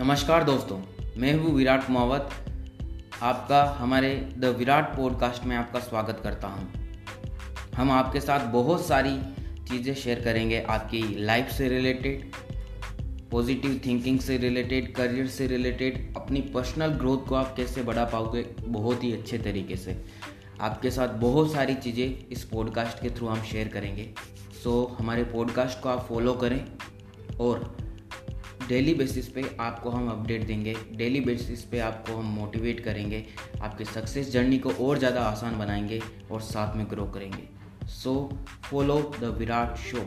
नमस्कार दोस्तों, मैं हूँ विराट कुमावत। आपका, हमारे द विराट पॉडकास्ट में आपका स्वागत करता हूँ। हम आपके साथ बहुत सारी चीज़ें शेयर करेंगे, आपकी लाइफ से रिलेटेड पॉजिटिव थिंकिंग से रिलेटेड करियर से रिलेटेड अपनी पर्सनल ग्रोथ को आप कैसे बढ़ा पाओगे, बहुत ही अच्छे तरीके से। आपके साथ बहुत सारी चीज़ें इस पॉडकास्ट के थ्रू हम शेयर करेंगे। सो हमारे पॉडकास्ट को आप फॉलो करें और डेली बेसिस पे आपको हम अपडेट देंगे, डेली बेसिस पे आपको हम मोटिवेट करेंगे, आपके सक्सेस जर्नी को और ज़्यादा आसान बनाएँगे और साथ में ग्रो करेंगे। So follow the Virat show